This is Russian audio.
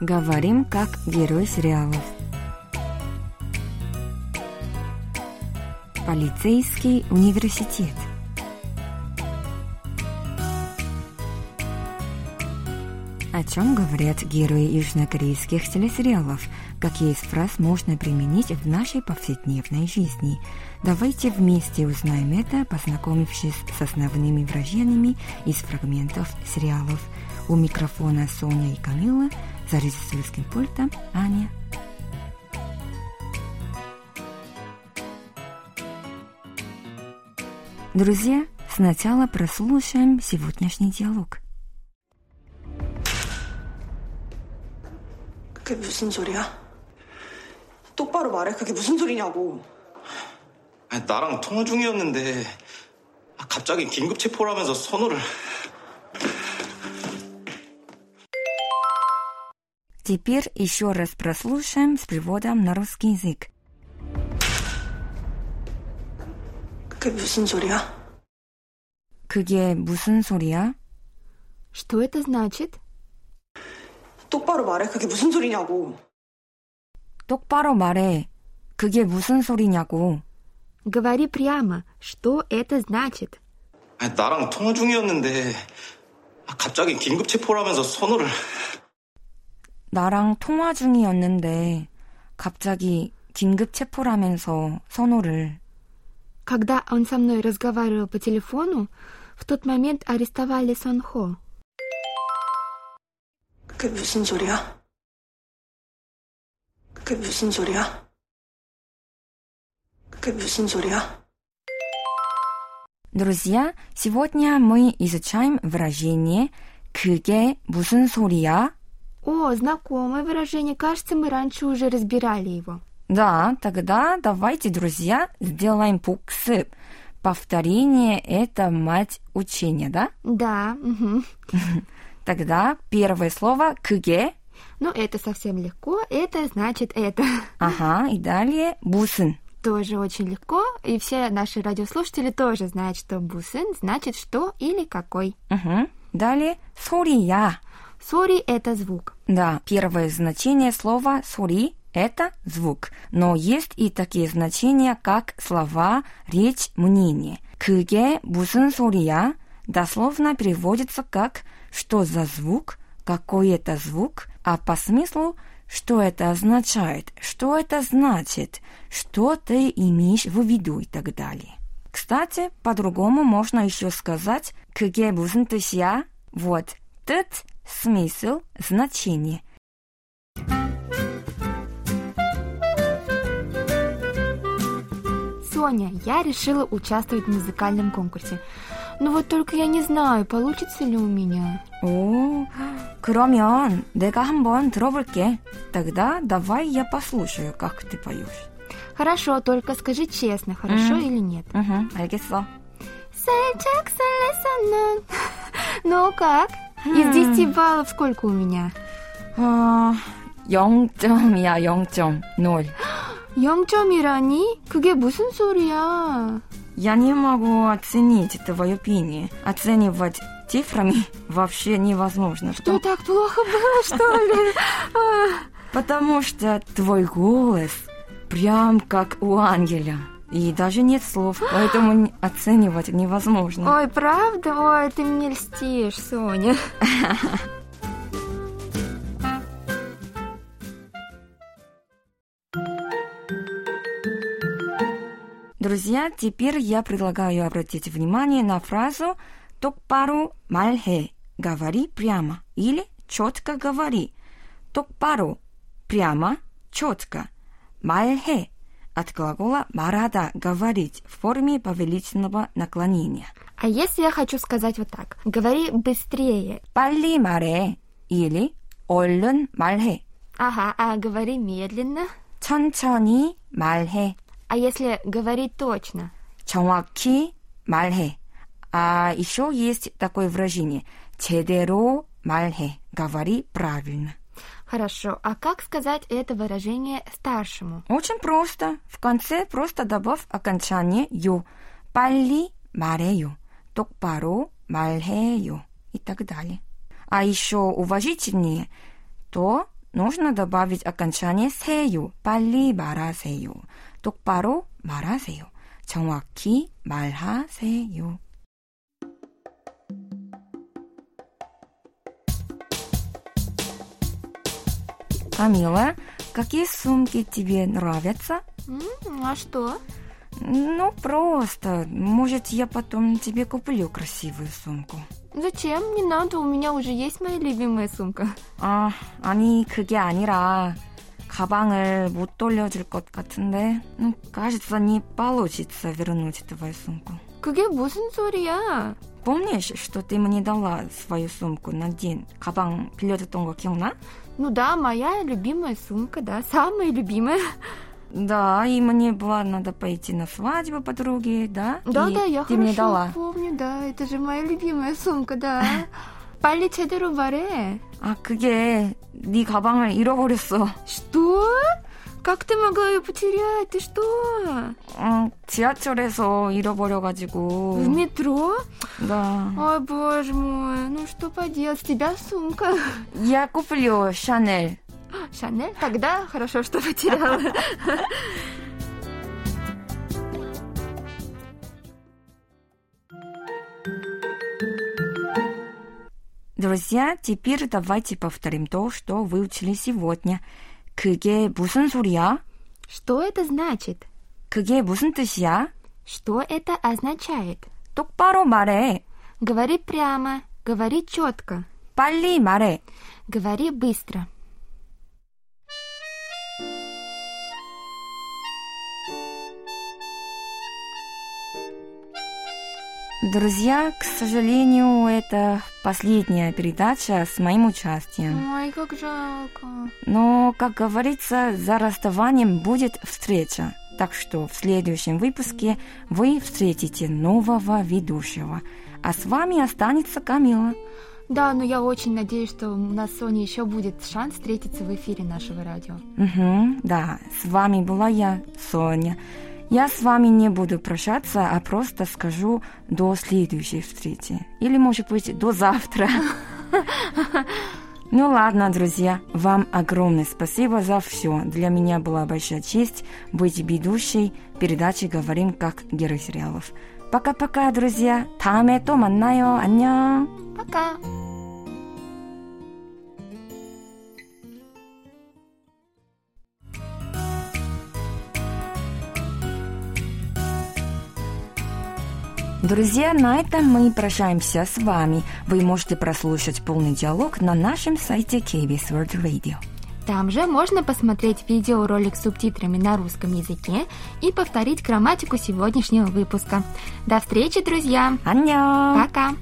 Говорим как герой сериалов. Полицейский университет. О чем говорят герои южнокорейских телесериалов? Какие из фраз можно применить в нашей повседневной жизни? Давайте вместе узнаем это, познакомившись с основными выражениями из фрагментов сериалов. У микрофона Соня и Камила, за режиссерским пультом Аня. Друзья, сначала прослушаем сегодняшний диалог. 그게 무슨 소리야? 똑바로 말해. 그게 무슨 소리냐고. 아니, 나랑 통화 중이었는데 아, 갑자기 긴급 체포라면서 선호를 Теперь еще раз прослушаем с переводом на русский язык. 그게 무슨 소리야? 그게 무슨 소리야? Что это значит? 똑바로 말해. 그게 무슨 소리냐고. 똑바로 말해. 그게 무슨 소리냐고. Говори прямо, что это значит? 아니, 나랑 통화 중이었는데 아, 갑자기 긴급 체포라면서 선호를 나랑 통화 중이었는데 갑자기 긴급 체포라면서 선호를 Когда он со мной разговаривал по телефону, в тот момент арестовали Сонхо. 그게 무슨 소리야? 그게 무슨 소리야? 그게 무슨 소리야? Друзья, сегодня мы изучаем выражение «그게 무슨 소리야?» О, знакомое выражение, кажется, мы раньше уже разбирали его. Да, тогда давайте, друзья, сделаем пуксы. Повторение – это мать учения, да? Да. Угу. Тогда первое слово «그게». Ну, это совсем легко. Это значит «это». Ага, и далее «무슨». Тоже очень легко, и все наши радиослушатели тоже знают, что «무슨» значит «что» или «какой». Угу. Далее «소리야». 소리 – это звук. Да, первое значение слова 소리 – это звук. Но есть и такие значения, как слова, речь, мнение. 그게 무슨 소리야 дословно переводится как «что за звук», «какой это звук», а по смыслу что это означает, что это значит, что ты имеешь в виду и так далее. Кстати, по-другому можно еще сказать «кыге бусен тысья». Вот, тет смысл, значение. Соня, я решила участвовать в музыкальном конкурсе. Но вот только я не знаю, получится ли у меня. 오, 그러면 내가 한번 들어볼게. Тогда давай я послушаю, как ты поешь. Хорошо, только скажи честно, хорошо Мгм. или нет? Угу, 알겠어. Сальчак солесанан. Ну как? Из 10 баллов сколько у меня? 어, 0점이야, 0.0. 0점이라니? 그게 무슨 소리야? Я не могу оценить твое пение. Оценивать цифрами вообще невозможно. Что так плохо было, что ли? А, Потому что твой голос прям как у ангеля. И даже нет слов, поэтому оценивать невозможно. Ой, правда? Ой, ты мне льстишь, Соня. Друзья, теперь я предлагаю обратить внимание на фразу «токпару мальхе» – «говори прямо» или «четко говори». «Токпару» – «прямо», «четко». «Мальхе» от глагола «말하다» – «говорить» в форме повелительного наклонения. А если я хочу сказать вот так? Говори быстрее. «빨리 말해» или «얼른 말해». Ага, а говори медленно. 천천히 말해. А если говорить точно? 정확히 말해. А еще есть такое выражение 제대로 말해. Говори правильно. Хорошо, а как сказать это выражение старшему? Очень просто. В конце просто добавь окончание 요. 빨리 말해요. 똑바로 말해요. И так далее. А еще уважительнее, то нужно добавить окончание 세요. 빨리 말하세요. 똑바로 말하세요. 정확히 말하세요. Камила, какие сумки тебе нравятся? М, А что? Ну, просто. Может, я потом тебе куплю красивую сумку. Зачем? Не надо, у меня уже есть моя любимая сумка. 아, 아니, 그게 아니라 가방을 못 돌려줄 것 같은데. Ну, кажется, не получится вернуть твою сумку. 그게 무슨 소리야? Помнишь, что ты мне дала свою сумку на день? 가방 빌려줬던 거 기억나? Ну да, моя любимая сумка, да, самая любимая. Да, и мне было надо пойти на свадьбу подруги, да? Да, И да, я ты мне хорошо дала. помню, да, это же моя любимая сумка, да. 빨리 제대로 말해. 아, 그게 네 가방을 잃어버렸어. Что? Как ты могла ее потерять? Ты что? 어, 지하철에서 잃어버려가지고. В метро? Да. Ой, боже мой, ну что поделать, с тебя сумка. Я куплю Шанель. Шанель? Тогда хорошо, что потеряла. Друзья, теперь давайте повторим то, что выучили сегодня. 그게 무슨 소리야? Что это значит? 그게 무슨 뜻이야? Что это означает? 똑바로 말해. Говори прямо, говори четко, 빨리 말해. говори быстро. Друзья, к сожалению, это последняя передача с моим участием. Ой, как жалко. Но, как говорится, за расставанием будет встреча. Так что в следующем выпуске вы встретите нового ведущего. А с вами останется Камила. Да, но я очень надеюсь, что у нас с Соней еще будет шанс встретиться в эфире нашего радио. Угу, да, с вами была я, Соня. Я с вами не буду прощаться, а просто скажу до следующей встречи. Или, может быть, до завтра. Ну ладно, друзья, вам огромное спасибо за все. Для меня была большая честь быть ведущей передачи «Говорим как герой сериалов». Пока-пока, друзья. Таме то маннаю. Анням. Пока. Пока. Друзья, на этом мы прощаемся с вами. Вы можете прослушать полный диалог на нашем сайте KBS World Radio. Там же можно посмотреть видеоролик с субтитрами на русском языке и повторить грамматику сегодняшнего выпуска. До встречи, друзья! 안녕. Пока!